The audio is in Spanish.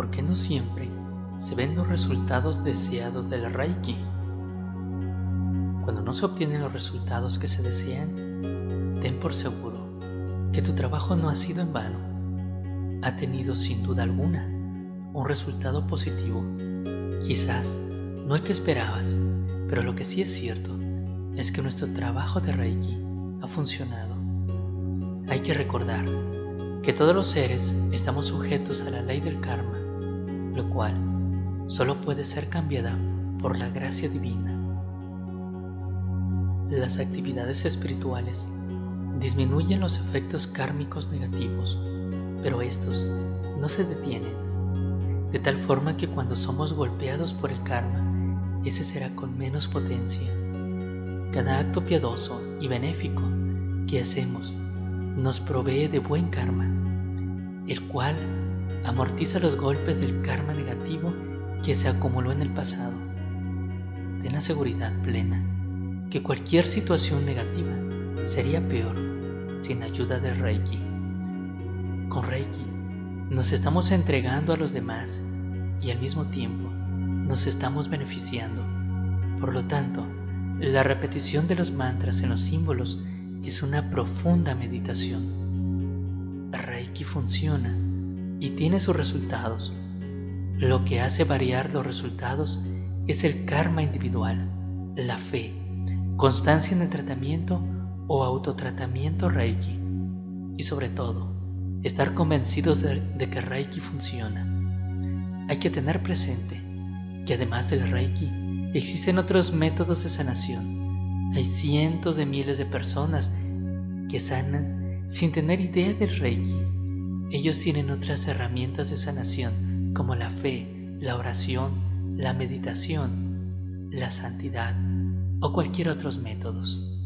¿por qué no siempre se ven los resultados deseados del Reiki? Cuando no se obtienen los resultados que se desean, ten por seguro que tu trabajo no ha sido en vano. Ha tenido sin duda alguna un resultado positivo. Quizás no el que esperabas, pero lo que sí es cierto es que nuestro trabajo de Reiki ha funcionado. Hay que recordar que todos los seres estamos sujetos a la ley del karma, lo cual solo puede ser cambiada por la gracia divina. Las actividades espirituales disminuyen los efectos kármicos negativos, pero estos no se detienen, de tal forma que cuando somos golpeados por el karma, ese será con menos potencia. Cada acto piadoso y benéfico que hacemos nos provee de buen karma, el cual amortiza los golpes del karma negativo que se acumuló en el pasado. Ten la seguridad plena que cualquier situación negativa sería peor sin ayuda de Reiki. Con Reiki nos estamos entregando a los demás y al mismo tiempo nos estamos beneficiando. Por lo tanto, la repetición de los mantras en los símbolos es una profunda meditación. Reiki funciona y tiene sus resultados. Lo que hace variar los resultados es el karma individual, la fe, constancia en el tratamiento o autotratamiento Reiki y sobre todo, estar convencidos de, de que Reiki funciona. Hay que tener presente que además del Reiki existen otros métodos de sanación. Hay cientos de miles de personas que sanan sin tener idea del Reiki. Ellos tienen otras herramientas de sanación como la fe, la oración, la meditación, la santidad o cualquier otros métodos.